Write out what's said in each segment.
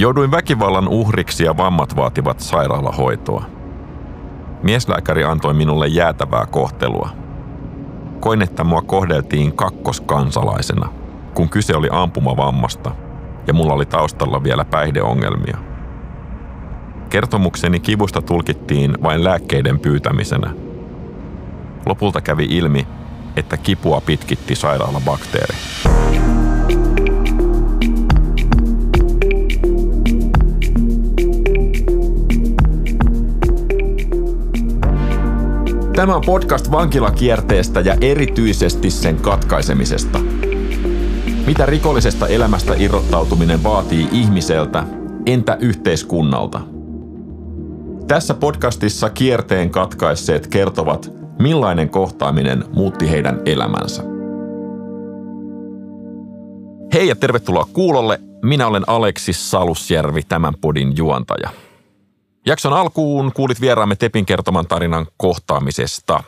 Jouduin väkivallan uhriksi ja vammat vaativat sairaalahoitoa. Mieslääkäri antoi minulle jäätävää kohtelua. Koin, että mua kohdeltiin kakkoskansalaisena, kun kyse oli ampumavammasta ja mulla oli taustalla vielä päihdeongelmia. Kertomukseni kivusta tulkittiin vain lääkkeiden pyytämisenä. Lopulta kävi ilmi, että kipua pitkitti sairaalabakteeri. Tämä on podcast vankilakierteestä ja erityisesti sen katkaisemisesta. Mitä rikollisesta elämästä irrottautuminen vaatii ihmiseltä, entä yhteiskunnalta? Tässä podcastissa kierteen katkaisseet kertovat, millainen kohtaaminen muutti heidän elämänsä. Hei ja tervetuloa kuulolle. Minä olen Aleksis Salusjärvi, tämän podin juontaja. Jakson alkuun kuulit vieraamme Tepin kertoman tarinan kohtaamisesta.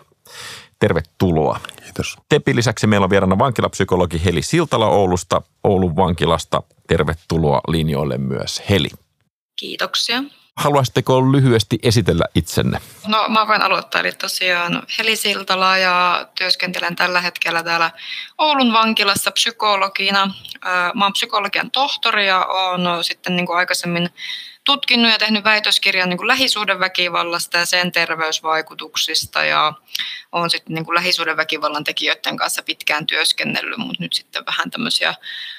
Tervetuloa. Kiitos. Tepin lisäksi meillä on vieraana vankilapsykologi Heli Siltala Oulusta, Oulun vankilasta. Tervetuloa linjoille myös Heli. Kiitoksia. Haluaisitteko lyhyesti esitellä itsenne? No mä voin aloittaa, eli tosiaan Heli Siltala ja työskentelen tällä hetkellä täällä Oulun vankilassa psykologina. Mä oon psykologian tohtori ja oon sitten niin kuin aikaisemmin tutkinut ja tehnyt väitöskirjan niin lähisuhdeväkivallasta ja sen terveysvaikutuksista ja olen sitten niin lähisuhdeväkivallan tekijöiden kanssa pitkään työskennellyt, mutta nyt sitten vähän tämmöisiä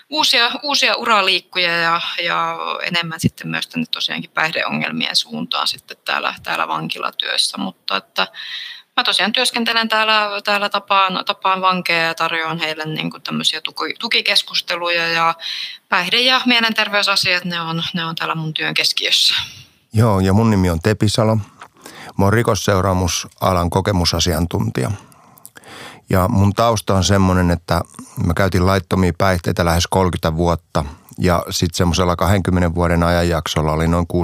uusia, uusia uraliikkuja ja, ja enemmän sitten myös tänne tosiaankin päihdeongelmien suuntaan sitten täällä, täällä vankilatyössä, mutta että Mä tosiaan työskentelen täällä, täällä tapaan, tapaan vankeja ja tarjoan heille niin kuin tämmöisiä tuki, tukikeskusteluja ja päihde- ja mielenterveysasiat, ne on, ne on täällä mun työn keskiössä. Joo, ja mun nimi on Tepisalo. Mä oon rikosseuraamusalan kokemusasiantuntija. Ja mun tausta on semmoinen, että mä käytin laittomia päihteitä lähes 30 vuotta ja sitten semmoisella 20 vuoden ajanjaksolla oli noin 16-17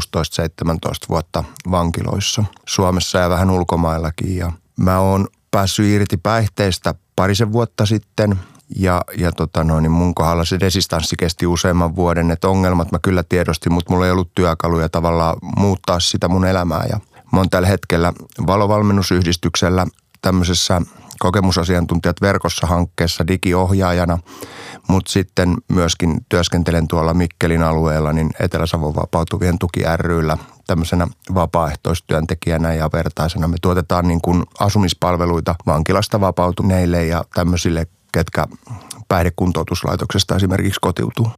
vuotta vankiloissa Suomessa ja vähän ulkomaillakin. Ja mä oon päässyt irti päihteistä parisen vuotta sitten ja, ja tota noin, niin mun kohdalla se resistanssi kesti useamman vuoden, että ongelmat mä kyllä tiedostin, mutta mulla ei ollut työkaluja tavallaan muuttaa sitä mun elämää. Ja mä oon tällä hetkellä valovalmennusyhdistyksellä tämmöisessä kokemusasiantuntijat verkossa hankkeessa digiohjaajana, mutta sitten myöskin työskentelen tuolla Mikkelin alueella niin Etelä-Savon vapautuvien tuki ryllä tämmöisenä vapaaehtoistyöntekijänä ja vertaisena. Me tuotetaan niin kuin asumispalveluita vankilasta vapautuneille ja tämmöisille, ketkä päihdekuntoutuslaitoksesta esimerkiksi kotiutuu.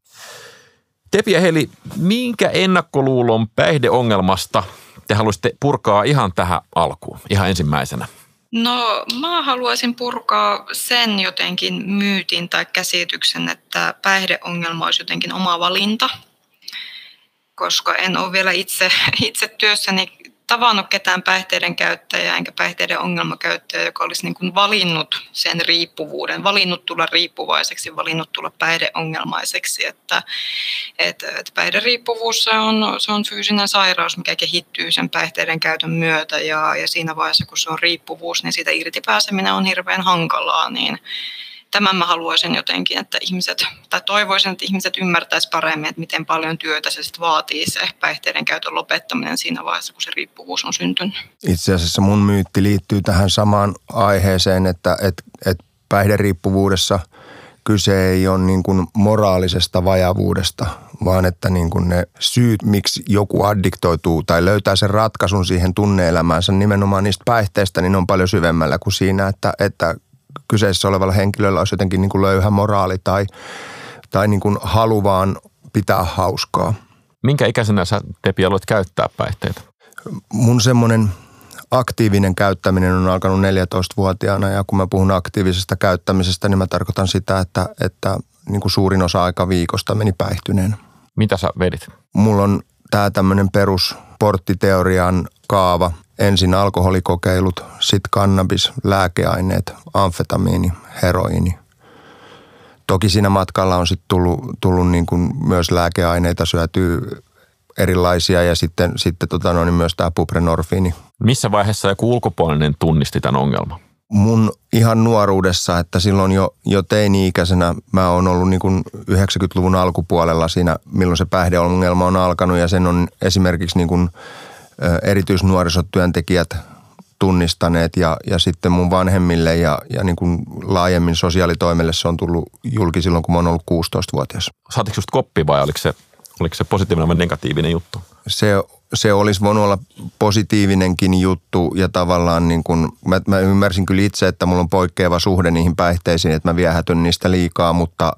Tepi ja Heli, minkä ennakkoluulon päihdeongelmasta te haluaisitte purkaa ihan tähän alkuun, ihan ensimmäisenä? No mä haluaisin purkaa sen jotenkin myytin tai käsityksen, että päihdeongelma olisi jotenkin oma valinta, koska en ole vielä itse, itse työssäni tavannut ketään päihteiden käyttäjää enkä päihteiden ongelmakäyttäjää, joka olisi niin kuin valinnut sen riippuvuuden, valinnut tulla riippuvaiseksi, valinnut tulla päihdeongelmaiseksi. Että, että, että päihderiippuvuus se on, se on fyysinen sairaus, mikä kehittyy sen päihteiden käytön myötä ja, ja siinä vaiheessa, kun se on riippuvuus, niin siitä irti pääseminen on hirveän hankalaa. Niin, tämän mä haluaisin jotenkin, että ihmiset, tai toivoisin, että ihmiset ymmärtäisi paremmin, että miten paljon työtä se sitten vaatii se päihteiden käytön lopettaminen siinä vaiheessa, kun se riippuvuus on syntynyt. Itse asiassa mun myytti liittyy tähän samaan aiheeseen, että, että, että päihderiippuvuudessa kyse ei ole niin kuin moraalisesta vajavuudesta, vaan että niin kuin ne syyt, miksi joku addiktoituu tai löytää sen ratkaisun siihen tunneelämäänsä nimenomaan niistä päihteistä, niin on paljon syvemmällä kuin siinä, että, että kyseessä olevalla henkilöllä olisi jotenkin niin kuin löyhä moraali tai, tai niin kuin halu vaan pitää hauskaa. Minkä ikäisenä sä, Tepi, aloit käyttää päihteitä? Mun semmoinen aktiivinen käyttäminen on alkanut 14-vuotiaana ja kun mä puhun aktiivisesta käyttämisestä, niin mä tarkoitan sitä, että, että niin kuin suurin osa aika viikosta meni päihtyneen. Mitä sä vedit? Mulla on tämä tämmöinen perus porttiteorian kaava, ensin alkoholikokeilut, sitten kannabis, lääkeaineet, amfetamiini, heroini. Toki siinä matkalla on sitten tullut, tullut niin kuin myös lääkeaineita syötyy erilaisia ja sitten, sitten tota noin, myös tämä buprenorfiini. Missä vaiheessa joku ulkopuolinen tunnisti tämän ongelman? mun ihan nuoruudessa, että silloin jo, jo teini-ikäisenä mä oon ollut niin kuin 90-luvun alkupuolella siinä, milloin se päihdeongelma on alkanut ja sen on esimerkiksi niin kuin erityisnuorisotyöntekijät tunnistaneet ja, ja sitten mun vanhemmille ja, ja niin kuin laajemmin sosiaalitoimelle se on tullut julki silloin, kun mä oon ollut 16-vuotias. Saatiko just koppi vai oliko se, oliko se positiivinen vai negatiivinen juttu? Se se olisi voinut olla positiivinenkin juttu ja tavallaan niin kuin, mä, mä ymmärsin kyllä itse, että mulla on poikkeava suhde niihin päihteisiin, että mä viehätyn niistä liikaa, mutta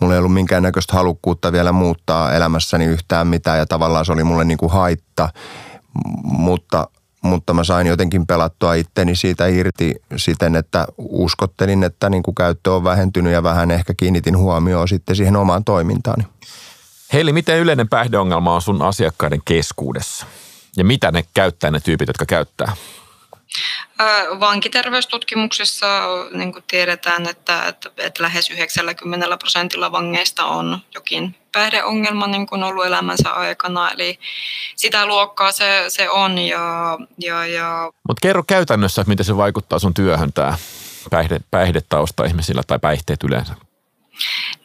mulla ei ollut minkäännäköistä halukkuutta vielä muuttaa elämässäni yhtään mitään ja tavallaan se oli mulle niin kuin haitta, mutta, mutta mä sain jotenkin pelattua itteni siitä irti siten, että uskottelin, että niin kuin käyttö on vähentynyt ja vähän ehkä kiinnitin huomioon sitten siihen omaan toimintaani. Heili, miten yleinen päihdeongelma on sun asiakkaiden keskuudessa? Ja mitä ne käyttää, ne tyypit, jotka käyttää? Vankiterveystutkimuksessa niin kuin tiedetään, että, että, että lähes 90 prosentilla vangeista on jokin päihdeongelma niin kuin ollut elämänsä aikana. Eli sitä luokkaa se, se on. Ja, ja, ja... Mutta kerro käytännössä, miten se vaikuttaa sun työhön tämä päihde, päihdetausta ihmisillä tai päihteet yleensä.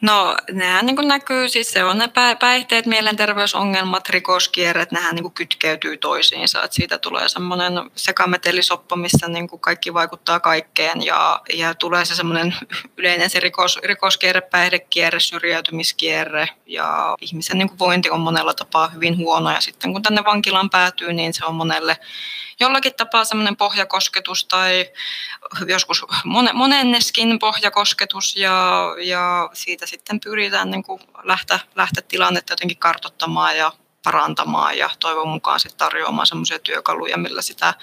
No nehän niin näkyy, siis se on ne päihteet, mielenterveysongelmat, rikoskierret, nehän niin kytkeytyy toisiinsa. Että siitä tulee semmoinen sekametelisoppa, missä niin kaikki vaikuttaa kaikkeen ja, ja tulee se semmoinen yleinen se rikos, rikoskierre, päihdekierre, syrjäytymiskierre ja ihmisen niin vointi on monella tapaa hyvin huono ja sitten kun tänne vankilaan päätyy, niin se on monelle jollakin tapaa semmoinen pohjakosketus tai joskus monenneskin pohjakosketus ja, ja siitä sitten pyritään niin kuin lähteä, lähteä tilannetta jotenkin kartottamaan ja parantamaan ja toivon mukaan sitten tarjoamaan semmoisia työkaluja, millä sitä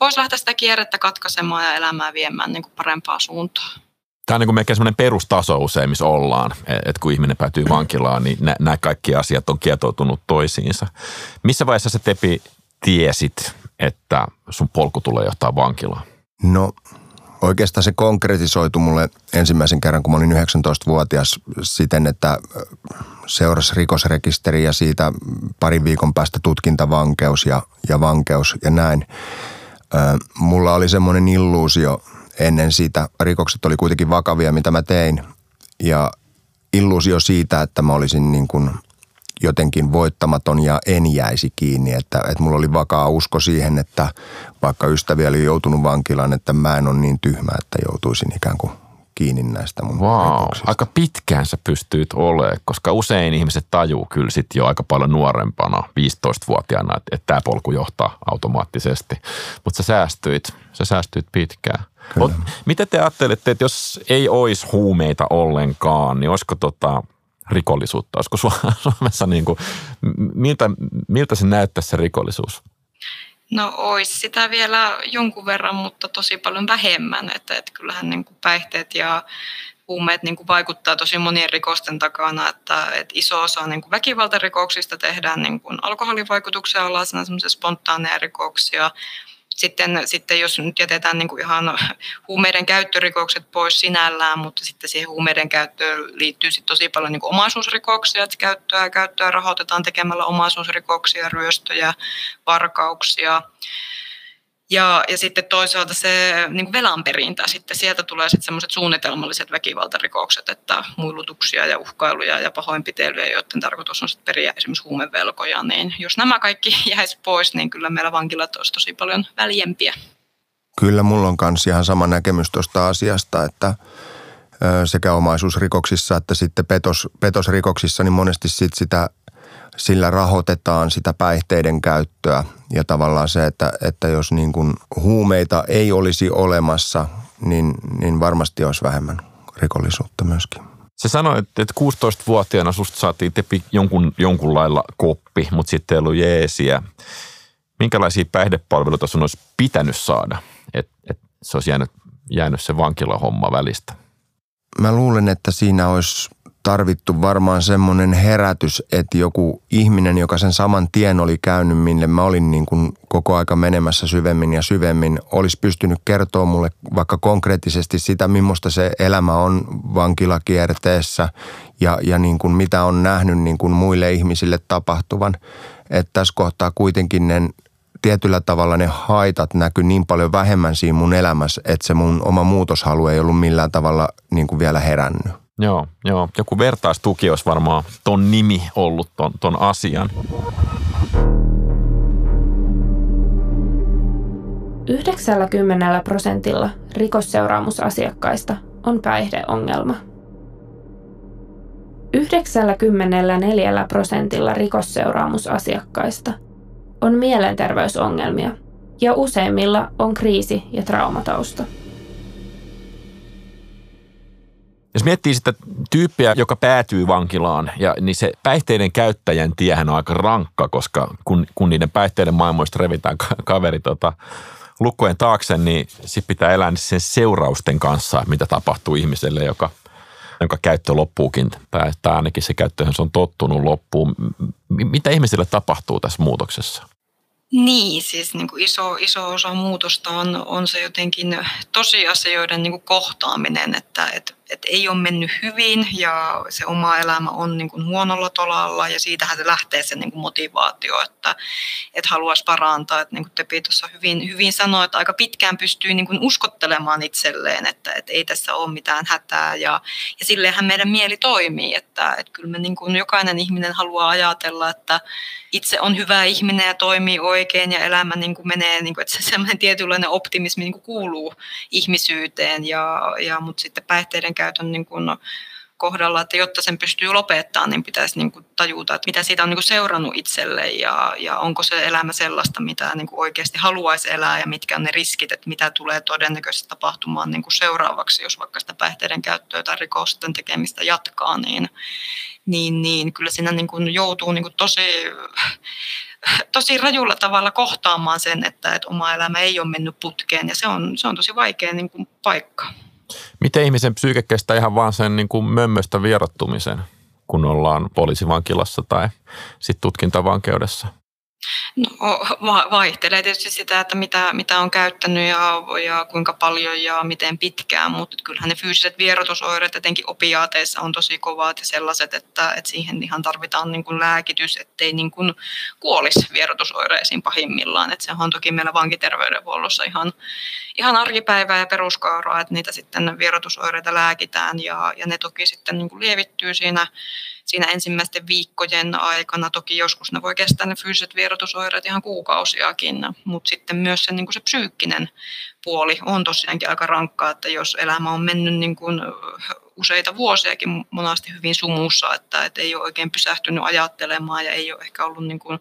voisi lähteä sitä kierrettä katkaisemaan ja elämää viemään niin kuin parempaa suuntaan. Tämä on niin kuin melkein semmoinen perustaso usein, missä ollaan, että kun ihminen päätyy vankilaan, niin nämä kaikki asiat on kietoutunut toisiinsa. Missä vaiheessa se Tepi tiesit, että sun polku tulee johtaa vankilaan? No oikeastaan se konkretisoitu mulle ensimmäisen kerran, kun mä olin 19-vuotias siten, että seurasi rikosrekisteri ja siitä parin viikon päästä tutkintavankeus ja, ja vankeus ja näin. Mulla oli semmoinen illuusio ennen sitä. Rikokset oli kuitenkin vakavia, mitä mä tein. Ja illuusio siitä, että mä olisin niin kuin jotenkin voittamaton ja en jäisi kiinni. Että, että mulla oli vakaa usko siihen, että vaikka ystäviä oli joutunut vankilaan, että mä en ole niin tyhmä, että joutuisin ikään kuin kiinni näistä mun wow, aika pitkään sä pystyt olemaan, koska usein ihmiset tajuu kyllä sit jo aika paljon nuorempana, 15-vuotiaana, että, että tämä polku johtaa automaattisesti. Mutta sä säästyit, sä säästyit pitkään. Mitä te ajattelette, että jos ei olisi huumeita ollenkaan, niin olisiko tota, rikollisuutta? Olisiko Suomessa niin kuin, miltä, miltä se näyttäisi se rikollisuus? No olisi sitä vielä jonkun verran, mutta tosi paljon vähemmän. Että, että kyllähän niin kuin päihteet ja huumeet niin kuin vaikuttaa tosi monien rikosten takana, että, että iso osa niin kuin väkivaltarikoksista tehdään niin kuin alkoholivaikutuksia alaisena spontaaneja rikoksia, sitten, sitten jos nyt jätetään niin kuin ihan huumeiden käyttörikokset pois sinällään, mutta sitten siihen huumeiden käyttöön liittyy sitten tosi paljon niin kuin omaisuusrikoksia, että käyttöä, käyttöä rahoitetaan tekemällä omaisuusrikoksia, ryöstöjä, varkauksia. Ja, ja sitten toisaalta se niin kuin velanperintä, sitten sieltä tulee sitten semmoiset suunnitelmalliset väkivaltarikokset, että muilutuksia ja uhkailuja ja pahoinpitelyjä, joiden tarkoitus on sitten periä esimerkiksi huumevelkoja, niin jos nämä kaikki jäisi pois, niin kyllä meillä vankilat olisi tosi paljon väljempiä. Kyllä mulla on myös ihan sama näkemys tuosta asiasta, että sekä omaisuusrikoksissa että sitten petos, petosrikoksissa, niin monesti sit sitä sillä rahoitetaan sitä päihteiden käyttöä ja tavallaan se, että, että jos niin kuin huumeita ei olisi olemassa, niin, niin varmasti olisi vähemmän rikollisuutta myöskin. Se sanoi, että 16-vuotiaana susta saatiin tepi jonkun, jonkun lailla koppi, mutta sitten ei ollut jeesiä. Minkälaisia päihdepalveluita sun olisi pitänyt saada, että et se olisi jäänyt, jäänyt se vankilahomma välistä? Mä luulen, että siinä olisi tarvittu varmaan semmoinen herätys, että joku ihminen, joka sen saman tien oli käynyt, minne mä olin niin kuin koko aika menemässä syvemmin ja syvemmin, olisi pystynyt kertoa mulle vaikka konkreettisesti sitä, millaista se elämä on vankilakierteessä ja, ja niin kuin mitä on nähnyt niin kuin muille ihmisille tapahtuvan. Että tässä kohtaa kuitenkin ne tietyllä tavalla ne haitat näkyy niin paljon vähemmän siinä mun elämässä, että se mun oma muutoshalu ei ollut millään tavalla niin kuin vielä herännyt. Joo, joo. Joku vertaistuki olisi varmaan ton nimi ollut ton, ton asian. 90 prosentilla rikosseuraamusasiakkaista on päihdeongelma. 94 prosentilla rikosseuraamusasiakkaista on mielenterveysongelmia ja useimmilla on kriisi- ja traumatausta. Jos miettii sitä tyyppiä, joka päätyy vankilaan, ja, niin se päihteiden käyttäjän tiehän on aika rankka, koska kun, kun niiden päihteiden maailmoista revitään kaveri tota, lukkojen taakse, niin sitten pitää elää sen seurausten kanssa, mitä tapahtuu ihmiselle, joka, jonka käyttö loppuukin, tai ainakin se käyttö, se on tottunut loppuun. Mitä ihmiselle tapahtuu tässä muutoksessa? Niin, siis niin kuin iso, iso osa muutosta on, on se jotenkin tosiasioiden niin kuin kohtaaminen, että, että että ei ole mennyt hyvin ja se oma elämä on niin kuin huonolla tolalla ja siitähän se lähtee se niin kuin motivaatio, että, että haluaisi parantaa. Että niin kuin Tepi tuossa hyvin, hyvin sanoi, että aika pitkään pystyy niin kuin uskottelemaan itselleen, että, että ei tässä ole mitään hätää ja, ja silleenhän meidän mieli toimii, että, että kyllä me niin kuin jokainen ihminen haluaa ajatella, että itse on hyvä ihminen ja toimii oikein ja elämä niin kuin menee, niin kuin, että se semmoinen tietynlainen optimismi niin kuin kuuluu ihmisyyteen, ja, ja, mutta sitten päihteiden käytön niin kuin kohdalla, että jotta sen pystyy lopettamaan, niin pitäisi niin kuin tajuta, että mitä siitä on niin kuin seurannut itselle ja, ja onko se elämä sellaista, mitä niin kuin oikeasti haluaisi elää ja mitkä on ne riskit, että mitä tulee todennäköisesti tapahtumaan niin kuin seuraavaksi, jos vaikka sitä päihteiden käyttöä tai rikosten tekemistä jatkaa, niin, niin, niin kyllä siinä niin kuin joutuu niin kuin tosi tosi rajulla tavalla kohtaamaan sen, että, että oma elämä ei ole mennyt putkeen ja se on, se on tosi vaikea niin kuin paikka. Miten ihmisen psyyke kestää ihan vaan sen niin kuin mömmöstä vierottumisen, kun ollaan poliisivankilassa tai sitten tutkintavankeudessa? No, vaihtelee tietysti sitä, että mitä, mitä on käyttänyt ja, ja kuinka paljon ja miten pitkään, mutta kyllähän ne fyysiset vierotusoireet etenkin opiaateissa on tosi kovat ja sellaiset, että, että siihen ihan tarvitaan niin kuin lääkitys, ettei niin kuin kuolisi vierotusoireisiin pahimmillaan. Se on toki meillä vankiterveydenhuollossa ihan, ihan arkipäivää ja peruskauraa, että niitä sitten vierotusoireita lääkitään ja, ja ne toki sitten niin kuin lievittyy siinä siinä ensimmäisten viikkojen aikana. Toki joskus ne voi kestää ne fyysiset vierotusoireet ihan kuukausiakin, mutta sitten myös se, niin kuin se psyykkinen puoli on tosiaankin aika rankkaa, että jos elämä on mennyt niin kuin useita vuosiakin monasti hyvin sumussa, että, että ei ole oikein pysähtynyt ajattelemaan ja ei ole ehkä ollut niin kuin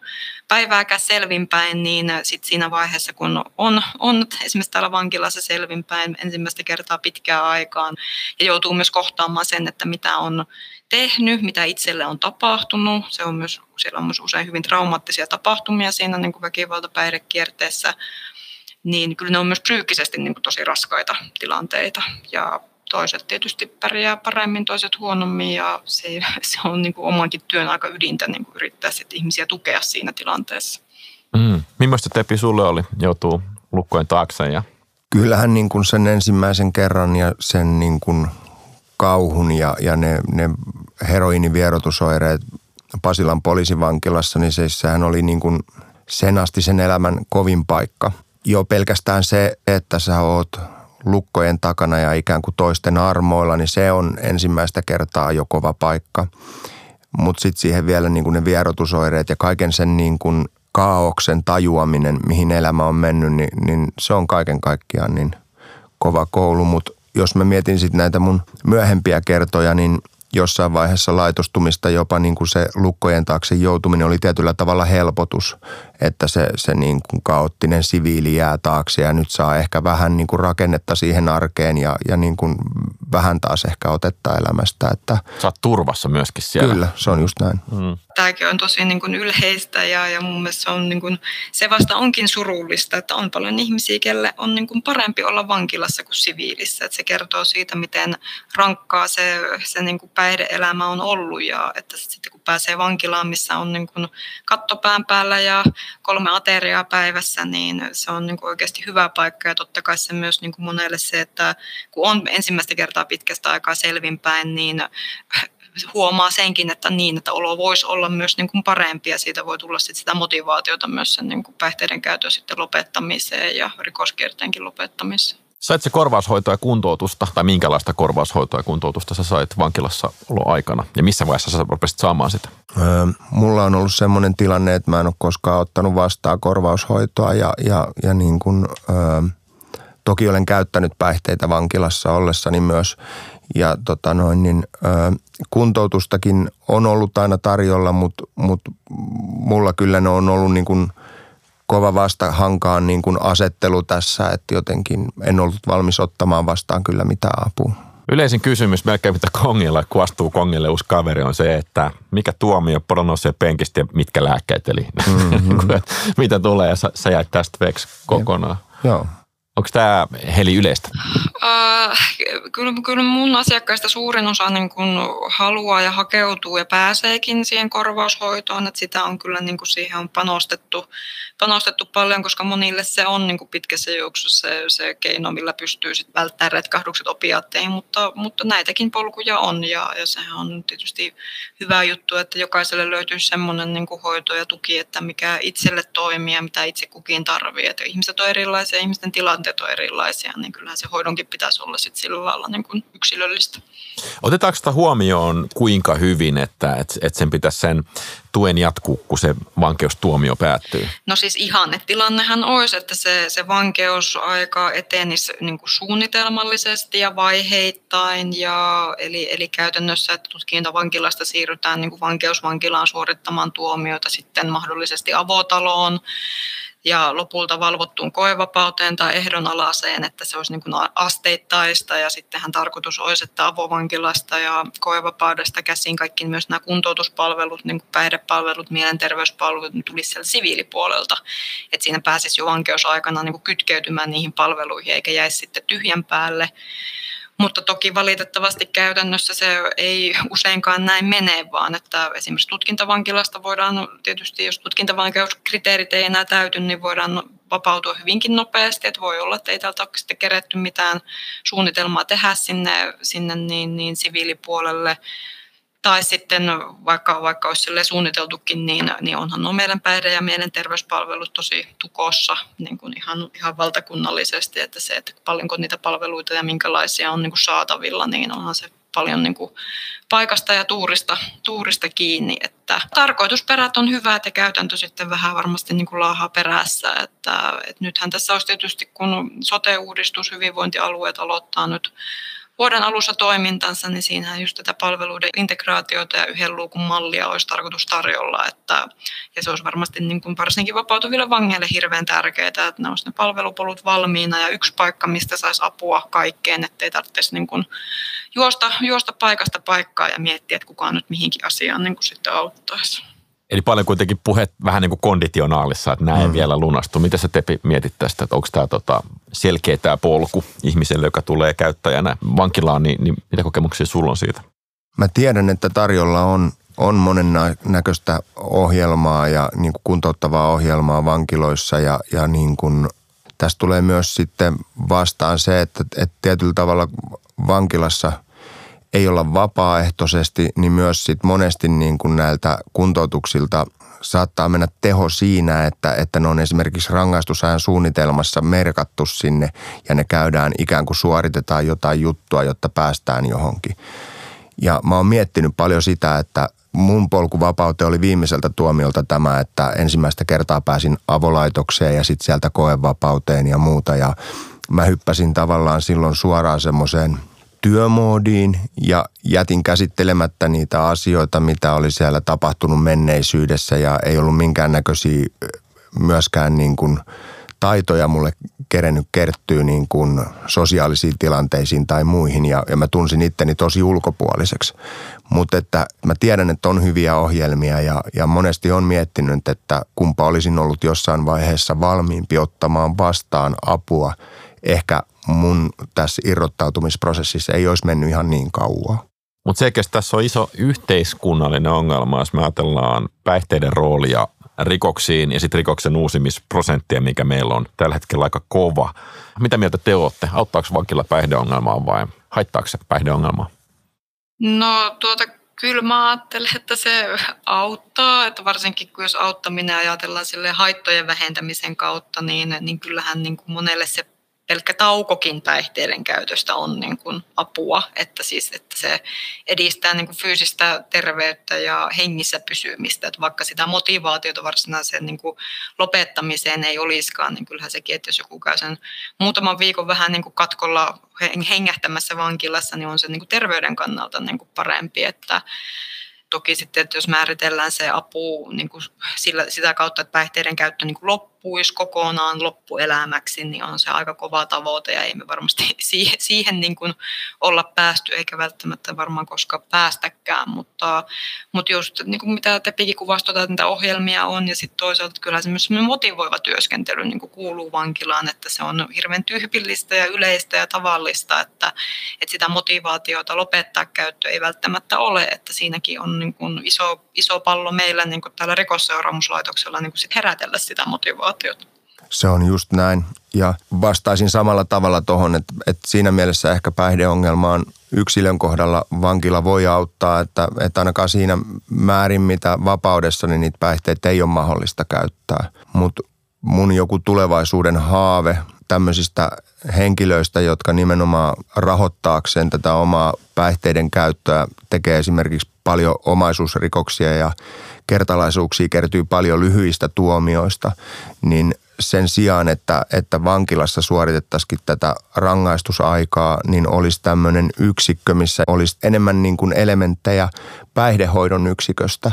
päivääkään selvinpäin, niin sit siinä vaiheessa, kun on, on esimerkiksi täällä vankilassa selvinpäin ensimmäistä kertaa pitkään aikaan ja joutuu myös kohtaamaan sen, että mitä on tehnyt, mitä itselle on tapahtunut. Se on myös, siellä on myös usein hyvin traumaattisia tapahtumia siinä niin kuin väkivaltapäihdekierteessä, niin kyllä ne on myös psyykkisesti niin kuin tosi raskaita tilanteita. Ja toiset tietysti pärjää paremmin, toiset huonommin ja se, se on niin kuin omankin työn aika ydintä niin kuin yrittää sitten ihmisiä tukea siinä tilanteessa. Mm. Millaista Tepi sulle oli joutuu lukkojen taakse? Ja... Kyllähän niin kuin sen ensimmäisen kerran ja sen niin kuin kauhun ja, ja ne, ne heroinivierotusoireet Pasilan poliisivankilassa, niin se, sehän oli niin kuin sen asti sen elämän kovin paikka. Jo pelkästään se, että sä oot lukkojen takana ja ikään kuin toisten armoilla, niin se on ensimmäistä kertaa jo kova paikka. Mutta sitten siihen vielä niin kuin ne vierotusoireet ja kaiken sen niin kuin kaauksen tajuaminen, mihin elämä on mennyt, niin, niin se on kaiken kaikkiaan niin kova koulu. Mutta jos mä mietin sitten näitä mun myöhempiä kertoja, niin jossain vaiheessa laitostumista jopa niin kuin se lukkojen taakse joutuminen oli tietyllä tavalla helpotus, että se, se niin kuin kaoottinen siviili jää taakse ja nyt saa ehkä vähän niin kuin rakennetta siihen arkeen ja, ja niin kuin vähän taas ehkä otetta elämästä. Että Sä oot turvassa myöskin siellä. Kyllä, se on just näin. Mm. Tämäkin on tosi niin kuin ylheistä ja, ja mun mielestä se, on niin kuin, se vasta onkin surullista, että on paljon ihmisiä, kelle on niin kuin parempi olla vankilassa kuin siviilissä. Että se kertoo siitä, miten rankkaa se, se niin kuin päihdeelämä on ollut ja että sitten kun pääsee vankilaan, missä on niin kuin kattopään päällä ja kolme ateriaa päivässä, niin se on niin kuin oikeasti hyvä paikka ja totta kai se myös niin kuin monelle se, että kun on ensimmäistä kertaa pitkästä aikaa selvinpäin, niin huomaa senkin, että niin, että olo voisi olla myös niin kuin parempi ja siitä voi tulla sit sitä motivaatiota myös sen niin kuin päihteiden käytön sitten lopettamiseen ja rikoskierteenkin lopettamiseen. Sait se korvaushoitoa ja kuntoutusta, tai minkälaista korvaushoitoa ja kuntoutusta sä sait vankilassa aikana? Ja missä vaiheessa sä rupesit saamaan sitä? Öö, mulla on ollut semmoinen tilanne, että mä en ole koskaan ottanut vastaan korvaushoitoa ja, ja, ja niin kuin, öö, toki olen käyttänyt päihteitä vankilassa ollessani myös. Ja tota noin, niin, öö, kuntoutustakin on ollut aina tarjolla, mutta mut mulla kyllä ne on ollut niin kuin – kova vastahankaan niin kuin asettelu tässä, että jotenkin en ollut valmis ottamaan vastaan kyllä mitään apua. Yleisin kysymys melkein mitä kongilla, kun astuu kongille uusi kaveri, on se, että mikä tuomio, poro nousee penkistä ja mitkä lääkkeet, eli mm-hmm. mitä tulee ja sä, sä jäit tästä veksi kokonaan. Joo. Onko tämä Heli yleistä? Äh, kyllä, kyllä mun asiakkaista suurin osa niin kun haluaa ja hakeutuu ja pääseekin siihen korvaushoitoon, että sitä on kyllä niin kuin siihen on panostettu, panostettu paljon, koska monille se on niin pitkässä juoksussa se, se keino, millä pystyy sit välttämään retkahdukset opiaatteihin, mutta, mutta näitäkin polkuja on ja, ja sehän on tietysti hyvä juttu, että jokaiselle löytyy semmoinen niin hoito ja tuki, että mikä itselle toimii ja mitä itse kukin tarvitsee. Ihmiset on erilaisia, ihmisten tilanteet on erilaisia, niin kyllähän se hoidonkin pitäisi olla sit sillä lailla niin kuin yksilöllistä. Otetaanko sitä huomioon kuinka hyvin, että, että, että sen pitäisi sen tuen jatkuu, kun se vankeustuomio päättyy? No siis ihannetilannehan olisi, että se, se vankeusaika etenisi niin kuin suunnitelmallisesti ja vaiheittain. Ja, eli, eli käytännössä, että tutkintavankilasta siirrytään niin kuin vankeusvankilaan suorittamaan tuomioita sitten mahdollisesti avotaloon ja lopulta valvottuun koevapauteen tai ehdonalaiseen, että se olisi niin kuin asteittaista ja sittenhän tarkoitus olisi, että avovankilasta ja koevapaudesta käsiin kaikki myös nämä kuntoutuspalvelut, niin kuin päihdepalvelut, mielenterveyspalvelut niin tulisi sieltä siviilipuolelta, että siinä pääsisi jo vankeusaikana niin kuin kytkeytymään niihin palveluihin eikä jäisi sitten tyhjän päälle. Mutta toki valitettavasti käytännössä se ei useinkaan näin mene, vaan että esimerkiksi tutkintavankilasta voidaan tietysti, jos tutkintavankeuskriteerit ei enää täyty, niin voidaan vapautua hyvinkin nopeasti. Että voi olla, että ei täältä ole sitten keretty mitään suunnitelmaa tehdä sinne, sinne niin, niin siviilipuolelle tai sitten vaikka, vaikka olisi sille suunniteltukin, niin, niin onhan nuo meidän päihde- ja mielenterveyspalvelut tosi tukossa niin kuin ihan, ihan valtakunnallisesti, että se, että paljonko niitä palveluita ja minkälaisia on niin kuin saatavilla, niin onhan se paljon niin kuin paikasta ja tuurista, tuurista kiinni. Että tarkoitusperät on hyvät ja käytäntö sitten vähän varmasti niin kuin laahaa perässä. Että, että nythän tässä olisi tietysti, kun sote-uudistus, hyvinvointialueet aloittaa nyt vuoden alussa toimintansa, niin siinähän just tätä palveluiden integraatiota ja yhden luukun mallia olisi tarkoitus tarjolla. Että, ja se olisi varmasti niin kuin varsinkin vapautuville vangeille hirveän tärkeää, että ne olisi ne palvelupolut valmiina ja yksi paikka, mistä saisi apua kaikkeen, ettei tarvitsisi niin kuin juosta, juosta paikasta paikkaa ja miettiä, että kuka nyt mihinkin asiaan niin kuin sitten auttaisi. Eli paljon kuitenkin puhet vähän niin kuin konditionaalissa, että näin mm. vielä lunastu. Mitä sä Tepi mietit tästä, että onko tämä tota selkeä tämä polku ihmiselle, joka tulee käyttäjänä vankilaan, niin, niin mitä kokemuksia sulla on siitä? Mä tiedän, että tarjolla on, on monen näköistä ohjelmaa ja niin kuin kuntouttavaa ohjelmaa vankiloissa ja, ja niin kuin, tässä tulee myös sitten vastaan se, että, että tietyllä tavalla vankilassa – ei olla vapaaehtoisesti, niin myös sit monesti niin kuin näiltä kuntoutuksilta saattaa mennä teho siinä, että, että ne on esimerkiksi rangaistusajan suunnitelmassa merkattu sinne ja ne käydään ikään kuin suoritetaan jotain juttua, jotta päästään johonkin. Ja mä oon miettinyt paljon sitä, että mun polkuvapauteen oli viimeiseltä tuomiolta tämä, että ensimmäistä kertaa pääsin avolaitokseen ja sitten sieltä koevapauteen ja muuta. Ja mä hyppäsin tavallaan silloin suoraan semmoiseen – työmoodiin ja jätin käsittelemättä niitä asioita, mitä oli siellä tapahtunut menneisyydessä ja ei ollut minkäännäköisiä myöskään niin kuin taitoja mulle kerennyt kerttyä niin kuin sosiaalisiin tilanteisiin tai muihin ja, ja mä tunsin itteni tosi ulkopuoliseksi. Mutta että mä tiedän, että on hyviä ohjelmia ja, ja monesti on miettinyt, että kumpa olisin ollut jossain vaiheessa valmiimpi ottamaan vastaan apua ehkä mun tässä irrottautumisprosessissa ei olisi mennyt ihan niin kauan. Mutta selkeästi tässä on iso yhteiskunnallinen ongelma, jos me ajatellaan päihteiden roolia rikoksiin ja sitten rikoksen uusimisprosenttia, mikä meillä on tällä hetkellä aika kova. Mitä mieltä te olette? Auttaako vankila päihdeongelmaa vai haittaako se päihdeongelmaa? No tuota Kyllä mä ajattelen, että se auttaa, että varsinkin kun jos auttaminen ajatellaan sille haittojen vähentämisen kautta, niin, niin kyllähän niin kuin monelle se pelkkä taukokin päihteiden käytöstä on niin kuin apua, että, siis, että se edistää niin kuin fyysistä terveyttä ja hengissä pysymistä, että vaikka sitä motivaatiota varsinaiseen niin kuin lopettamiseen ei olisikaan, niin kyllähän sekin, että jos joku käy sen muutaman viikon vähän niin kuin katkolla hengähtämässä vankilassa, niin on se niin kuin terveyden kannalta niin kuin parempi, että toki sitten, että jos määritellään se apu niin kuin sillä, sitä kautta, että päihteiden käyttö niin kuin loppuisi kokonaan loppuelämäksi, niin on se aika kova tavoite ja ei me varmasti siihen, siihen niin kuin olla päästy eikä välttämättä varmaan koskaan päästäkään, mutta, mutta just niin kuin mitä Tepikin kuvasi, tuota, että niitä ohjelmia on ja sitten toisaalta kyllä se myös motivoiva työskentely niin kuin kuuluu vankilaan, että se on hirveän tyypillistä ja yleistä ja tavallista, että, että sitä motivaatiota lopettaa käyttö ei välttämättä ole, että siinäkin on niin kuin iso, iso pallo meillä niin kuin täällä rikosseuraamuslaitoksella niin kuin sit herätellä sitä motivaatiota. Se on just näin. Ja vastaisin samalla tavalla tuohon, että, että siinä mielessä ehkä päihdeongelma on yksilön kohdalla vankila voi auttaa, että, että ainakaan siinä määrin, mitä vapaudessa, niin niitä päihteitä ei ole mahdollista käyttää. Mutta mun joku tulevaisuuden haave tämmöisistä henkilöistä, jotka nimenomaan rahoittaakseen tätä omaa päihteiden käyttöä tekee esimerkiksi paljon omaisuusrikoksia ja kertalaisuuksia kertyy paljon lyhyistä tuomioista, niin sen sijaan, että, että vankilassa suoritettaisiin tätä rangaistusaikaa, niin olisi tämmöinen yksikkö, missä olisi enemmän niin kuin elementtejä päihdehoidon yksiköstä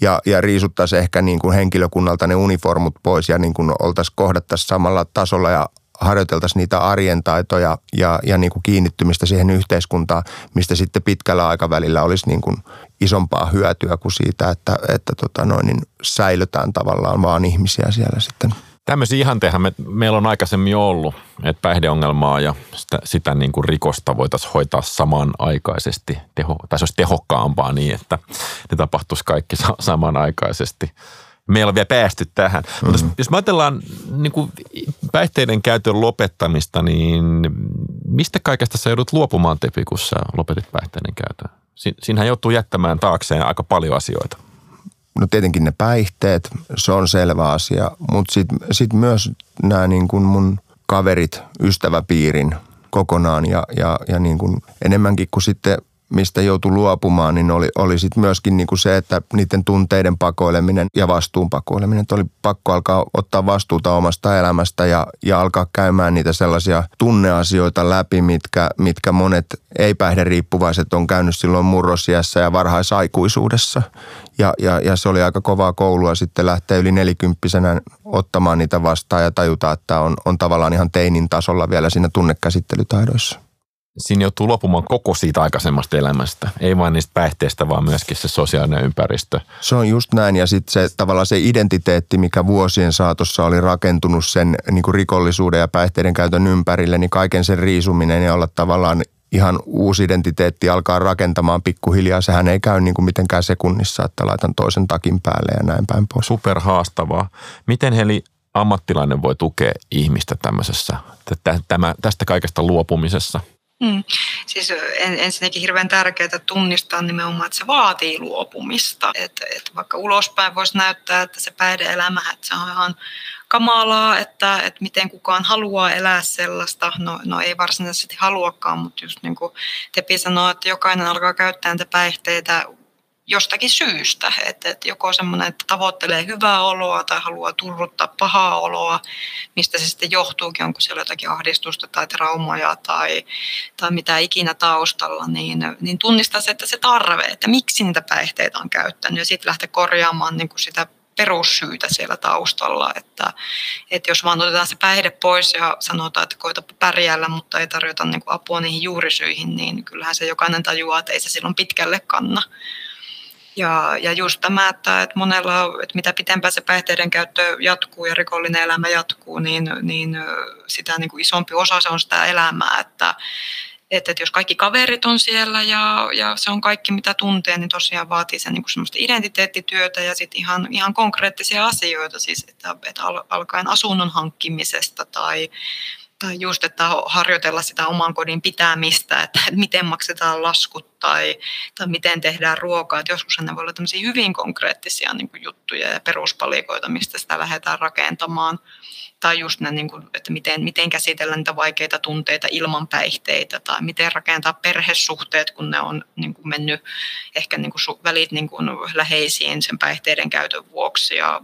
ja, ja riisuttaisiin ehkä niin kuin henkilökunnalta ne uniformut pois ja niin kuin oltaisiin kohdattaisiin samalla tasolla ja harjoiteltaisiin niitä arjen taitoja ja, ja niin kuin kiinnittymistä siihen yhteiskuntaan, mistä sitten pitkällä aikavälillä olisi niin kuin isompaa hyötyä kuin siitä, että, että tota noin, niin säilytään tavallaan vaan ihmisiä siellä sitten. Tämmöisiä ihanteehan me, meillä on aikaisemmin ollut, että päihdeongelmaa ja sitä, sitä niin kuin rikosta voitaisiin hoitaa samanaikaisesti, teho, tai se olisi tehokkaampaa niin, että ne tapahtuisi kaikki samanaikaisesti meillä on vielä päästy tähän. Mm-hmm. Mutta jos me ajatellaan niin kuin päihteiden käytön lopettamista, niin mistä kaikesta sä joudut luopumaan, Tepi, kun sä lopetit päihteiden käytön? Siinähän joutuu jättämään taakseen aika paljon asioita. No tietenkin ne päihteet, se on selvä asia, mutta sitten sit myös nämä niin kuin mun kaverit, ystäväpiirin kokonaan ja, ja, ja niin kuin enemmänkin kuin sitten mistä joutui luopumaan, niin oli, oli sitten myöskin niin kuin se, että niiden tunteiden pakoileminen ja vastuun pakoileminen, että oli pakko alkaa ottaa vastuuta omasta elämästä ja, ja alkaa käymään niitä sellaisia tunneasioita läpi, mitkä, mitkä monet ei-päihderiippuvaiset on käynyt silloin murrosiässä ja varhaisaikuisuudessa. Ja, ja, ja se oli aika kovaa koulua sitten lähteä yli nelikymppisenä ottamaan niitä vastaan ja tajuta, että on, on tavallaan ihan teinin tasolla vielä siinä tunnekäsittelytaidoissa siinä joutuu lopumaan koko siitä aikaisemmasta elämästä. Ei vain niistä päihteistä, vaan myöskin se sosiaalinen ympäristö. Se on just näin ja sitten se tavallaan se identiteetti, mikä vuosien saatossa oli rakentunut sen niin kuin rikollisuuden ja päihteiden käytön ympärille, niin kaiken sen riisuminen ja olla tavallaan ihan uusi identiteetti alkaa rakentamaan pikkuhiljaa. Sehän ei käy niin kuin mitenkään sekunnissa, että laitan toisen takin päälle ja näin päin pois. Super haastavaa. Miten Heli ammattilainen voi tukea ihmistä tämmöisessä, tämä, tästä kaikesta luopumisessa – Mm. Siis ensinnäkin hirveän tärkeää tunnistaa nimenomaan, että se vaatii luopumista. Että, että vaikka ulospäin voisi näyttää, että se päihdeelämä, että se on ihan kamalaa, että, että miten kukaan haluaa elää sellaista. No, no ei varsinaisesti haluakaan, mutta just niin kuin Tepi sanoi, että jokainen alkaa käyttää näitä päihteitä jostakin syystä. Että, että joko semmoinen, että tavoittelee hyvää oloa tai haluaa turruttaa pahaa oloa, mistä se sitten johtuukin, onko siellä jotakin ahdistusta tai traumoja tai, tai mitä ikinä taustalla, niin, niin tunnistaa se, että se tarve, että miksi niitä päihteitä on käyttänyt ja sitten lähteä korjaamaan niin kuin sitä perussyytä siellä taustalla, että, että jos vaan otetaan se päihde pois ja sanotaan, että koita pärjäällä, mutta ei tarjota niin apua niihin juurisyihin, niin kyllähän se jokainen tajuaa, että ei se silloin pitkälle kanna. Ja, ja just tämä, että, että monella, että mitä pitempään se päihteiden käyttö jatkuu ja rikollinen elämä jatkuu, niin, niin sitä niin kuin isompi osa se on sitä elämää, että, että, että jos kaikki kaverit on siellä ja, ja se on kaikki mitä tuntee, niin tosiaan vaatii sen niin kuin semmoista identiteettityötä ja sitten ihan, ihan konkreettisia asioita, siis että, että alkaen asunnon hankkimisesta tai tai just, että harjoitella sitä oman kodin pitämistä, että miten maksetaan laskut tai, tai miten tehdään ruokaa. Että joskus ne voi olla hyvin konkreettisia niin juttuja ja peruspalikoita, mistä sitä lähdetään rakentamaan tai just ne, niin kuin, että miten, miten käsitellä niitä vaikeita tunteita ilman päihteitä tai miten rakentaa perhesuhteet, kun ne on niin kuin mennyt ehkä niin kuin välit niin kuin läheisiin sen päihteiden käytön vuoksi ja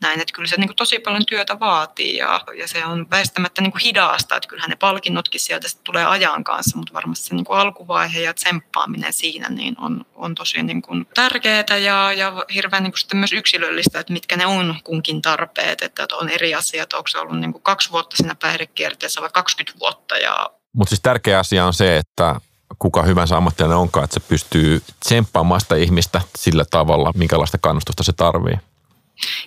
näin, että kyllä se niin kuin tosi paljon työtä vaatii ja, ja se on väistämättä niin kuin hidasta, että kyllähän ne palkinnotkin sieltä tulee ajan kanssa, mutta varmasti se niin kuin alkuvaihe ja tsemppaaminen siinä niin on, on tosi niin kuin tärkeää ja, ja hirveän niin kuin sitten myös yksilöllistä, että mitkä ne on kunkin tarpeet, että on eri asiat, onko se ollut niin kuin kaksi vuotta siinä päihdekierteessä vai 20 vuotta. Ja... Mutta siis tärkeä asia on se, että kuka hyvänsä ammattilainen onkaan, että se pystyy tsemppaamaan sitä ihmistä sillä tavalla, minkälaista kannustusta se tarvii.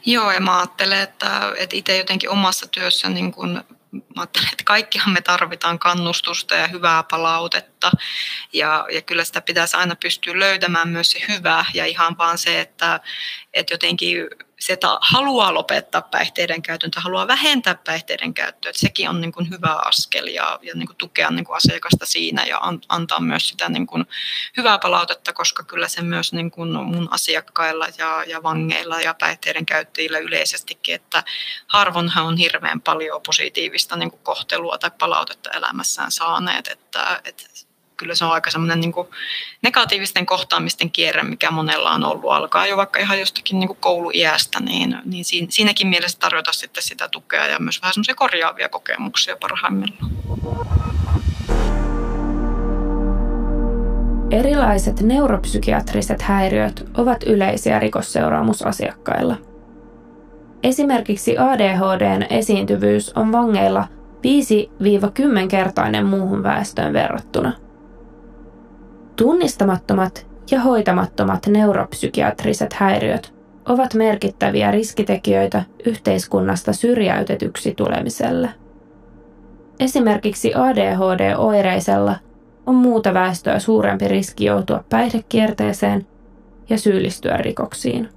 Joo, ja mä ajattelen, että, että itse jotenkin omassa työssä niin kun mä ajattelen, että kaikkihan me tarvitaan kannustusta ja hyvää palautetta. Ja, ja kyllä sitä pitäisi aina pystyä löytämään myös se hyvä ja ihan vaan se, että, että jotenkin se, haluaa lopettaa päihteiden käytön tai haluaa vähentää päihteiden käyttöä, että sekin on niin kuin hyvä askel ja, ja niin kuin tukea niin kuin asiakasta siinä ja an, antaa myös sitä niin kuin hyvää palautetta, koska kyllä se myös niin kuin mun asiakkailla ja, ja vangeilla ja päihteiden käyttäjillä yleisestikin, että harvonhan on hirveän paljon positiivista niin kuin kohtelua tai palautetta elämässään saaneet, että, että kyllä se on aika semmoinen niin negatiivisten kohtaamisten kierre, mikä monella on ollut, alkaa jo vaikka ihan jostakin niin kuin kouluiästä, niin, niin siinäkin mielessä tarjota sitten sitä tukea ja myös vähän semmoisia korjaavia kokemuksia parhaimmillaan. Erilaiset neuropsykiatriset häiriöt ovat yleisiä rikosseuraamusasiakkailla. Esimerkiksi ADHDn esiintyvyys on vangeilla 5-10-kertainen muuhun väestöön verrattuna – Tunnistamattomat ja hoitamattomat neuropsykiatriset häiriöt ovat merkittäviä riskitekijöitä yhteiskunnasta syrjäytetyksi tulemiselle. Esimerkiksi ADHD-oireisella on muuta väestöä suurempi riski joutua päihdekierteeseen ja syyllistyä rikoksiin.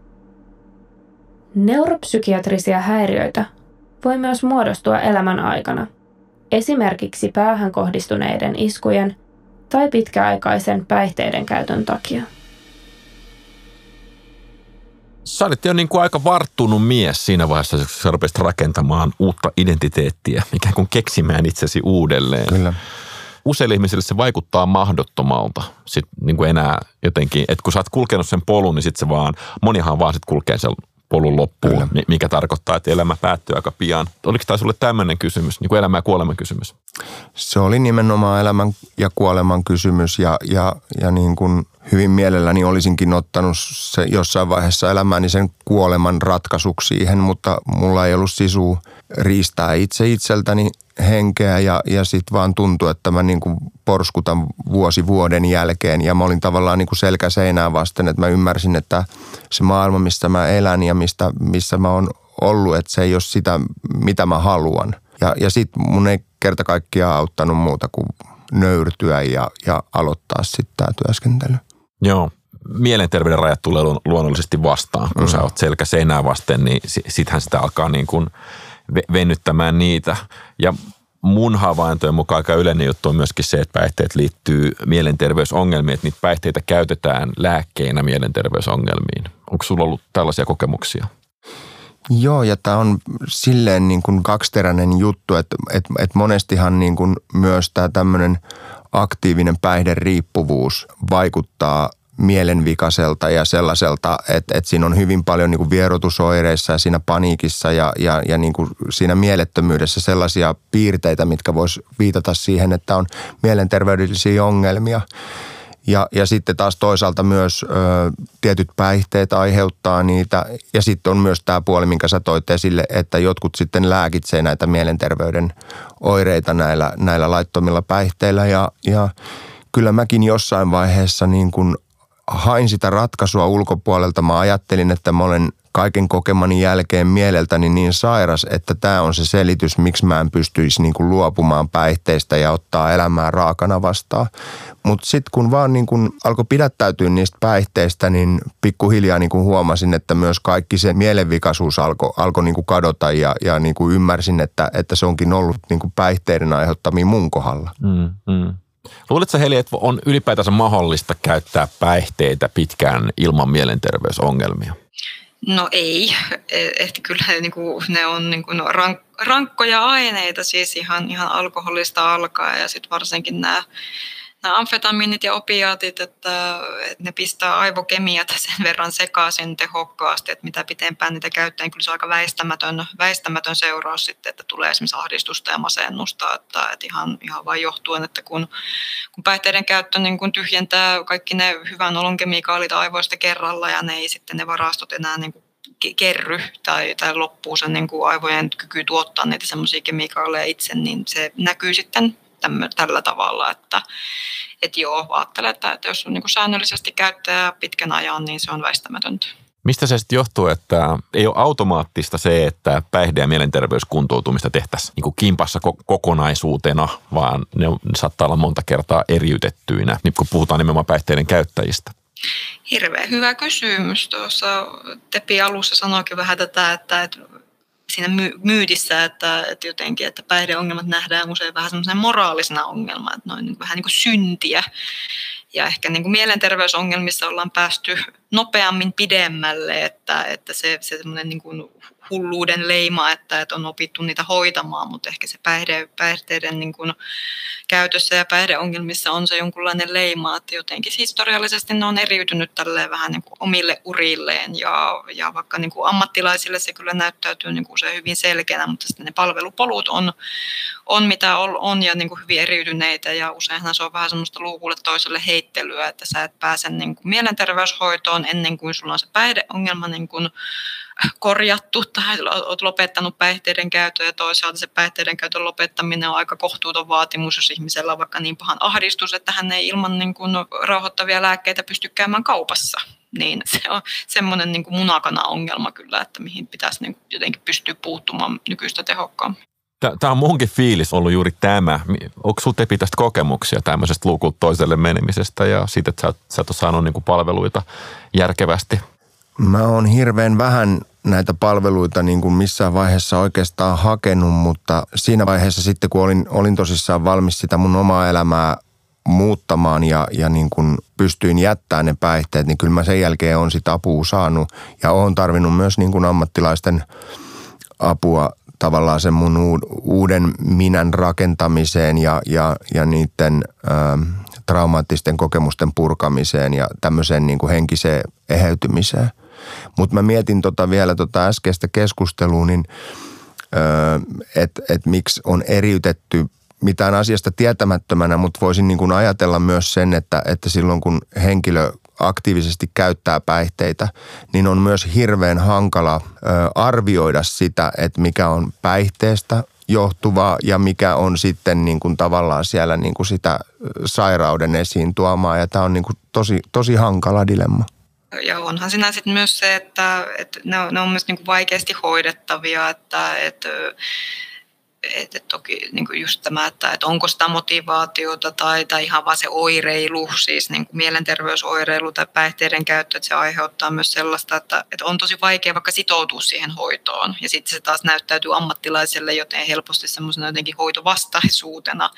Neuropsykiatrisia häiriöitä voi myös muodostua elämän aikana, esimerkiksi päähän kohdistuneiden iskujen tai pitkäaikaisen päihteiden käytön takia. Sä olit jo niin kuin aika varttunut mies siinä vaiheessa, kun sä rupesit rakentamaan uutta identiteettiä, ikään kuin keksimään itsesi uudelleen. Kyllä. Useille ihmisille se vaikuttaa mahdottomalta sit niin kuin enää jotenkin, että kun sä oot kulkenut sen polun, niin sit se vaan, monihan vaan sit kulkee sen polun loppuun, Kyllä. mikä tarkoittaa, että elämä päättyy aika pian. Oliko tämä sulle tämmöinen kysymys, niin kuin elämä ja kuoleman kysymys? Se oli nimenomaan elämän ja kuoleman kysymys ja, ja, ja niin kuin hyvin mielelläni olisinkin ottanut se jossain vaiheessa elämääni sen kuoleman ratkaisuksi siihen, mutta mulla ei ollut sisu riistää itse itseltäni henkeä ja, ja sitten vaan tuntui, että mä niin kuin porskutan vuosi vuoden jälkeen ja mä olin tavallaan niin kuin selkä seinää vasten, että mä ymmärsin, että se maailma, missä mä elän ja mistä, missä mä oon ollut, että se ei ole sitä, mitä mä haluan. Ja, ja sitten mun ei kerta kaikkiaan auttanut muuta kuin nöyrtyä ja, ja aloittaa sitten tämä työskentely. Joo, mielenterveyden rajat tulee luonnollisesti vastaan. Kun mm. sä oot selkä seinää vasten, niin sittenhän sitä alkaa niin kuin – venyttämään niitä. Ja mun havaintojen mukaan aika yleinen juttu on myöskin se, että päihteet liittyy mielenterveysongelmiin, että niitä päihteitä käytetään lääkkeinä mielenterveysongelmiin. Onko sulla ollut tällaisia kokemuksia? Joo, ja tämä on silleen niin kuin kaksiteräinen juttu, että, että, että monestihan niin kuin myös tämä tämmöinen aktiivinen päihderiippuvuus vaikuttaa mielenvikaiselta ja sellaiselta, että, että siinä on hyvin paljon niin kuin vierotusoireissa ja siinä paniikissa ja, ja, ja niin kuin siinä mielettömyydessä sellaisia piirteitä, mitkä vois viitata siihen, että on mielenterveydellisiä ongelmia. Ja, ja sitten taas toisaalta myös ö, tietyt päihteet aiheuttaa niitä. Ja sitten on myös tämä puoli, minkä sä toit esille, että jotkut sitten lääkitsee näitä mielenterveyden oireita näillä, näillä laittomilla päihteillä. Ja, ja kyllä mäkin jossain vaiheessa niin kuin hain sitä ratkaisua ulkopuolelta. Mä ajattelin, että mä olen kaiken kokemani jälkeen mieleltäni niin sairas, että tämä on se selitys, miksi mä en pystyisi niin kuin luopumaan päihteistä ja ottaa elämää raakana vastaan. Mutta sitten kun vaan niin kun alkoi pidättäytyä niistä päihteistä, niin pikkuhiljaa niin kun huomasin, että myös kaikki se mielenvikaisuus alkoi alko niin kadota ja, ja niin kuin ymmärsin, että, että se onkin ollut niin kuin päihteiden aiheuttamia mun kohdalla. Mm, mm. Luuletko Heli, että on ylipäätänsä mahdollista käyttää päihteitä pitkään ilman mielenterveysongelmia? No ei, että kyllä niin kuin, ne on niin kuin rank, rankkoja aineita, siis ihan, ihan alkoholista alkaa ja sitten varsinkin nämä nämä amfetamiinit ja opiaatit, että, että ne pistää aivokemiat sen verran sekaisin tehokkaasti, että mitä pitempään niitä käyttää, niin kyllä se on aika väistämätön, väistämätön seuraus sitten, että tulee esimerkiksi ahdistusta ja masennusta, että, että ihan, ihan vain johtuen, että kun, kun päihteiden käyttö niin kun tyhjentää kaikki ne hyvän olon kemikaalit aivoista kerralla ja ne ei sitten ne varastot enää niin kuin kerry tai, tai loppuu sen niin kuin aivojen kyky tuottaa niitä semmoisia kemikaaleja itse, niin se näkyy sitten tämmö, tällä tavalla, että et joo, ajattelen, että, että jos on niin säännöllisesti käyttää pitkän ajan, niin se on väistämätöntä. Mistä se sitten johtuu, että ei ole automaattista se, että päihde- ja mielenterveyskuntoutumista tehtäisiin niin kuin kimpassa kokonaisuutena, vaan ne, ne saattaa olla monta kertaa eriytettyinä, niin kun puhutaan nimenomaan päihteiden käyttäjistä? Hirveän hyvä kysymys. Tuossa Tepi alussa sanoikin vähän tätä, että, että siinä my- myydissä, että, että jotenkin, että päihdeongelmat nähdään usein vähän semmoisena moraalisena ongelmana, että noin niin vähän niin kuin syntiä. Ja ehkä niin kuin mielenterveysongelmissa ollaan päästy nopeammin pidemmälle, että, että se, se semmoinen niin kuin hulluuden leima, että, että on opittu niitä hoitamaan, mutta ehkä se päihde, päihteiden niin kuin käytössä ja päihdeongelmissa on se jonkunlainen leima, että jotenkin historiallisesti ne on eriytynyt tälleen vähän niin kuin omille urilleen ja, ja vaikka niin kuin ammattilaisille se kyllä näyttäytyy niin kuin se hyvin selkeänä, mutta sitten ne palvelupolut on, on mitä on, on ja niin kuin hyvin eriytyneitä ja useinhan se on vähän semmoista luukulle toiselle heittelyä, että sä et pääse niin kuin mielenterveyshoitoon ennen kuin sulla on se päihdeongelma niin kuin korjattu tai olet lopettanut päihteiden käytön ja toisaalta se päihteiden käytön lopettaminen on aika kohtuuton vaatimus, jos ihmisellä on vaikka niin pahan ahdistus, että hän ei ilman niin kuin rauhoittavia lääkkeitä pysty käymään kaupassa. Niin se on semmoinen niin kuin munakana-ongelma kyllä, että mihin pitäisi niin kuin jotenkin pystyä puuttumaan nykyistä tehokkaammin. Tämä on munkin fiilis ollut juuri tämä. Onko sinulla Tepi tästä kokemuksia tämmöisestä lukulta toiselle menemisestä ja siitä, että sä, sä et saanut niin kuin palveluita järkevästi Mä oon hirveän vähän näitä palveluita niin kuin missään vaiheessa oikeastaan hakenut, mutta siinä vaiheessa sitten kun olin, olin tosissaan valmis sitä mun omaa elämää muuttamaan ja, ja niin kuin pystyin jättämään ne päihteet, niin kyllä mä sen jälkeen on sitä apua saanut. Ja oon tarvinnut myös niin kuin ammattilaisten apua tavallaan sen mun uuden minän rakentamiseen ja, ja, ja niiden ä, traumaattisten kokemusten purkamiseen ja tämmöiseen niin kuin henkiseen eheytymiseen – mutta mä mietin tota vielä tota äskeistä keskustelua, niin että et miksi on eriytetty mitään asiasta tietämättömänä, mutta voisin niin kuin ajatella myös sen, että, että silloin kun henkilö aktiivisesti käyttää päihteitä, niin on myös hirveän hankala ö, arvioida sitä, että mikä on päihteestä johtuvaa ja mikä on sitten niin kuin tavallaan siellä niin kuin sitä sairauden esiin tuomaa. Ja tämä on niin kuin tosi, tosi hankala dilemma ja onhan siinä sitten myös se, että, että ne, on, ne on myös niin vaikeasti hoidettavia, että, että että toki niin kuin just tämä, että, että onko sitä motivaatiota tai, tai ihan vaan se oireilu, siis niin kuin mielenterveysoireilu tai päihteiden käyttö, että se aiheuttaa myös sellaista, että, että on tosi vaikea vaikka sitoutua siihen hoitoon. Ja sitten se taas näyttäytyy ammattilaiselle joten helposti semmoisena jotenkin hoitovastaisuutena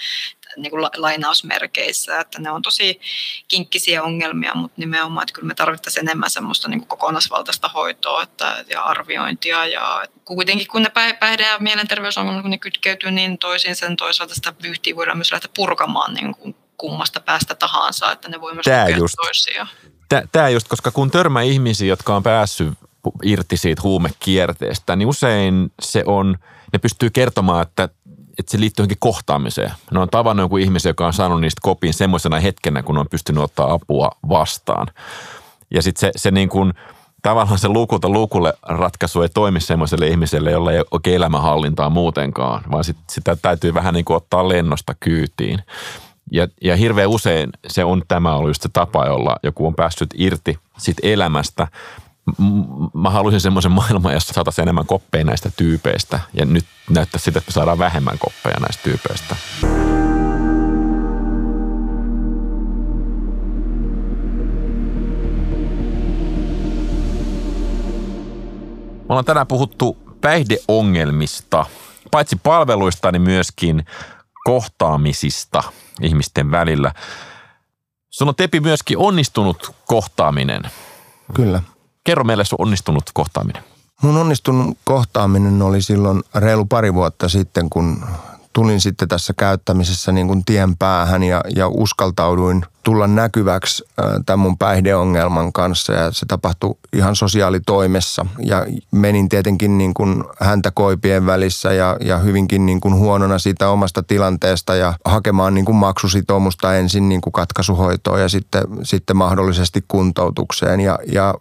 niin kuin lainausmerkeissä, että ne on tosi kinkkisiä ongelmia, mutta nimenomaan, että kyllä me tarvittaisiin enemmän semmoista niin kuin kokonaisvaltaista hoitoa että, ja arviointia ja kuitenkin kun ne päihde- ja mielenterveysongelmat, kun ne kytkeytyy niin toisiinsa, niin toisaalta sitä vyyhtiä voidaan myös lähteä purkamaan niin kuin kummasta päästä tahansa, että ne voi myös Tää just, toisiaan. Tämä just, koska kun törmää ihmisiä, jotka on päässyt irti siitä huumekierteestä, niin usein se on, ne pystyy kertomaan, että että se liittyy johonkin kohtaamiseen. Ne on tavannut joku ihmisen, joka on saanut niistä kopin semmoisena hetkenä, kun on pystynyt ottaa apua vastaan. Ja sitten se, se niin kuin, tavallaan se lukulta lukulle ratkaisu ei toimi semmoiselle ihmiselle, jolla ei ole oikein elämänhallintaa muutenkaan, vaan sit, sitä täytyy vähän niin kuin ottaa lennosta kyytiin. Ja, ja hirveän usein se on tämä ollut just se tapa, jolla joku on päässyt irti sit elämästä mä haluaisin semmoisen maailman, jossa saataisiin enemmän koppeja näistä tyypeistä. Ja nyt näyttää sitä, että me saadaan vähemmän koppeja näistä tyypeistä. Me ollaan tänään puhuttu päihdeongelmista, paitsi palveluista, niin myöskin kohtaamisista ihmisten välillä. Sun on Tepi myöskin onnistunut kohtaaminen. Kyllä. Kerro meille sun onnistunut kohtaaminen. Mun onnistunut kohtaaminen oli silloin reilu pari vuotta sitten, kun tulin sitten tässä käyttämisessä niin kuin tien päähän ja, ja uskaltauduin tulla näkyväksi tämän mun päihdeongelman kanssa ja se tapahtui ihan sosiaalitoimessa ja menin tietenkin niin kuin häntä koipien välissä ja, ja hyvinkin niin kuin huonona siitä omasta tilanteesta ja hakemaan niin kuin maksusitoumusta ensin niin kuin katkaisuhoitoon ja sitten, sitten mahdollisesti kuntoutukseen ja, ja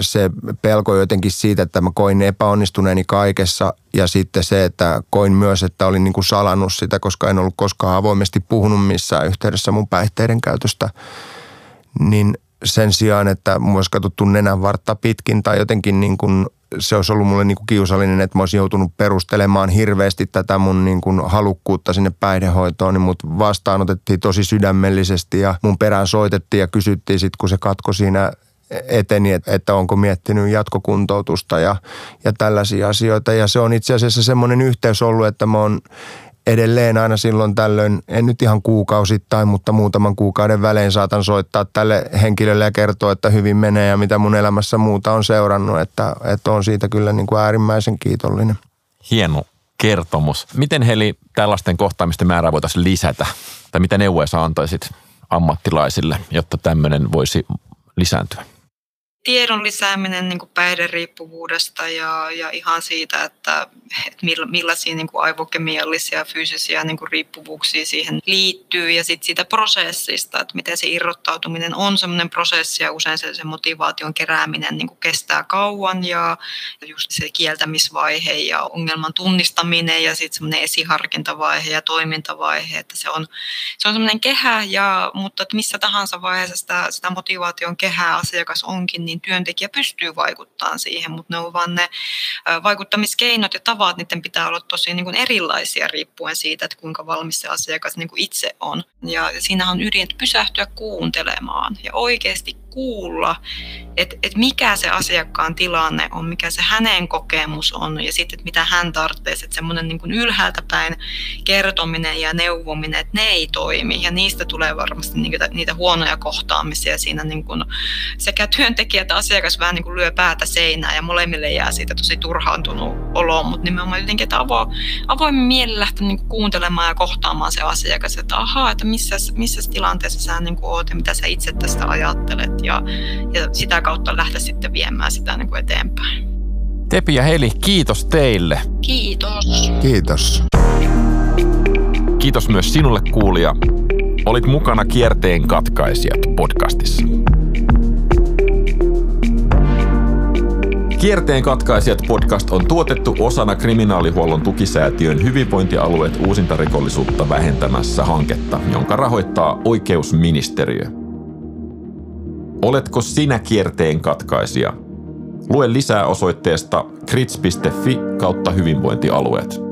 se pelko jotenkin siitä, että mä koin epäonnistuneeni kaikessa ja sitten se, että koin myös, että olin niin kuin salannut sitä, koska en ollut koskaan avoimesti puhunut missään yhteydessä mun päihteiden käytöstä, niin sen sijaan, että mun olisi katsottu nenän vartta pitkin tai jotenkin niin kuin se olisi ollut mulle niin kuin kiusallinen, että mä olisin joutunut perustelemaan hirveästi tätä mun niin kuin halukkuutta sinne päihdehoitoon, niin mut vastaanotettiin tosi sydämellisesti ja mun perään soitettiin ja kysyttiin sitten, kun se katko siinä eteni, että onko miettinyt jatkokuntoutusta ja, ja tällaisia asioita. Ja se on itse asiassa semmoinen yhteys ollut, että mä oon edelleen aina silloin tällöin, en nyt ihan kuukausittain, mutta muutaman kuukauden välein saatan soittaa tälle henkilölle ja kertoa, että hyvin menee ja mitä mun elämässä muuta on seurannut, että, että on siitä kyllä niin kuin äärimmäisen kiitollinen. Hieno kertomus. Miten Heli tällaisten kohtaamisten määrää voitaisiin lisätä? Tai mitä neuvoja sä antaisit ammattilaisille, jotta tämmöinen voisi lisääntyä? Tiedon lisääminen niin päihderiippuvuudesta ja, ja ihan siitä, että, että millaisia niin kuin aivokemiallisia ja fyysisiä niin kuin riippuvuuksia siihen liittyy ja sitten siitä prosessista, että miten se irrottautuminen on semmoinen prosessi ja usein se, se motivaation kerääminen niin kuin kestää kauan ja, ja just se kieltämisvaihe ja ongelman tunnistaminen ja sitten semmoinen esiharkintavaihe ja toimintavaihe, että se on, se on semmoinen kehä, ja, mutta että missä tahansa vaiheessa sitä, sitä motivaation kehää asiakas onkin, niin niin työntekijä pystyy vaikuttamaan siihen, mutta ne on vaan ne vaikuttamiskeinot ja tavat, niiden pitää olla tosi niin kuin erilaisia riippuen siitä, että kuinka valmis se asiakas niin kuin itse on. Ja siinä on ydin, että pysähtyä kuuntelemaan ja oikeasti kuulla, että, että mikä se asiakkaan tilanne on, mikä se hänen kokemus on ja sitten, mitä hän tarvitsee. Että semmoinen niin ylhäältä päin kertominen ja neuvominen, että ne ei toimi ja niistä tulee varmasti niitä, niitä huonoja kohtaamisia siinä niin kuin sekä työntekijä että asiakas vähän niin kuin lyö päätä seinään ja molemmille jää siitä tosi turhaantunut olo, mutta nimenomaan jotenkin, että avo, avoimin mieli lähteä niin kuuntelemaan ja kohtaamaan se asiakas, että ahaa, että missä, missä tilanteessa sä niin kuin oot ja mitä sä itse tästä ajattelet ja, ja sitä kautta lähteä sitten viemään sitä niin kuin eteenpäin. Tepi ja Heli, kiitos teille. Kiitos. Kiitos. Kiitos myös sinulle kuulija. Olit mukana Kierteen katkaisijat podcastissa. Kierteen katkaisijat podcast on tuotettu osana kriminaalihuollon tukisäätiön hyvinvointialueet uusintarikollisuutta vähentämässä hanketta, jonka rahoittaa oikeusministeriö. Oletko sinä kierteen katkaisija? Lue lisää osoitteesta krits.fi kautta hyvinvointialueet.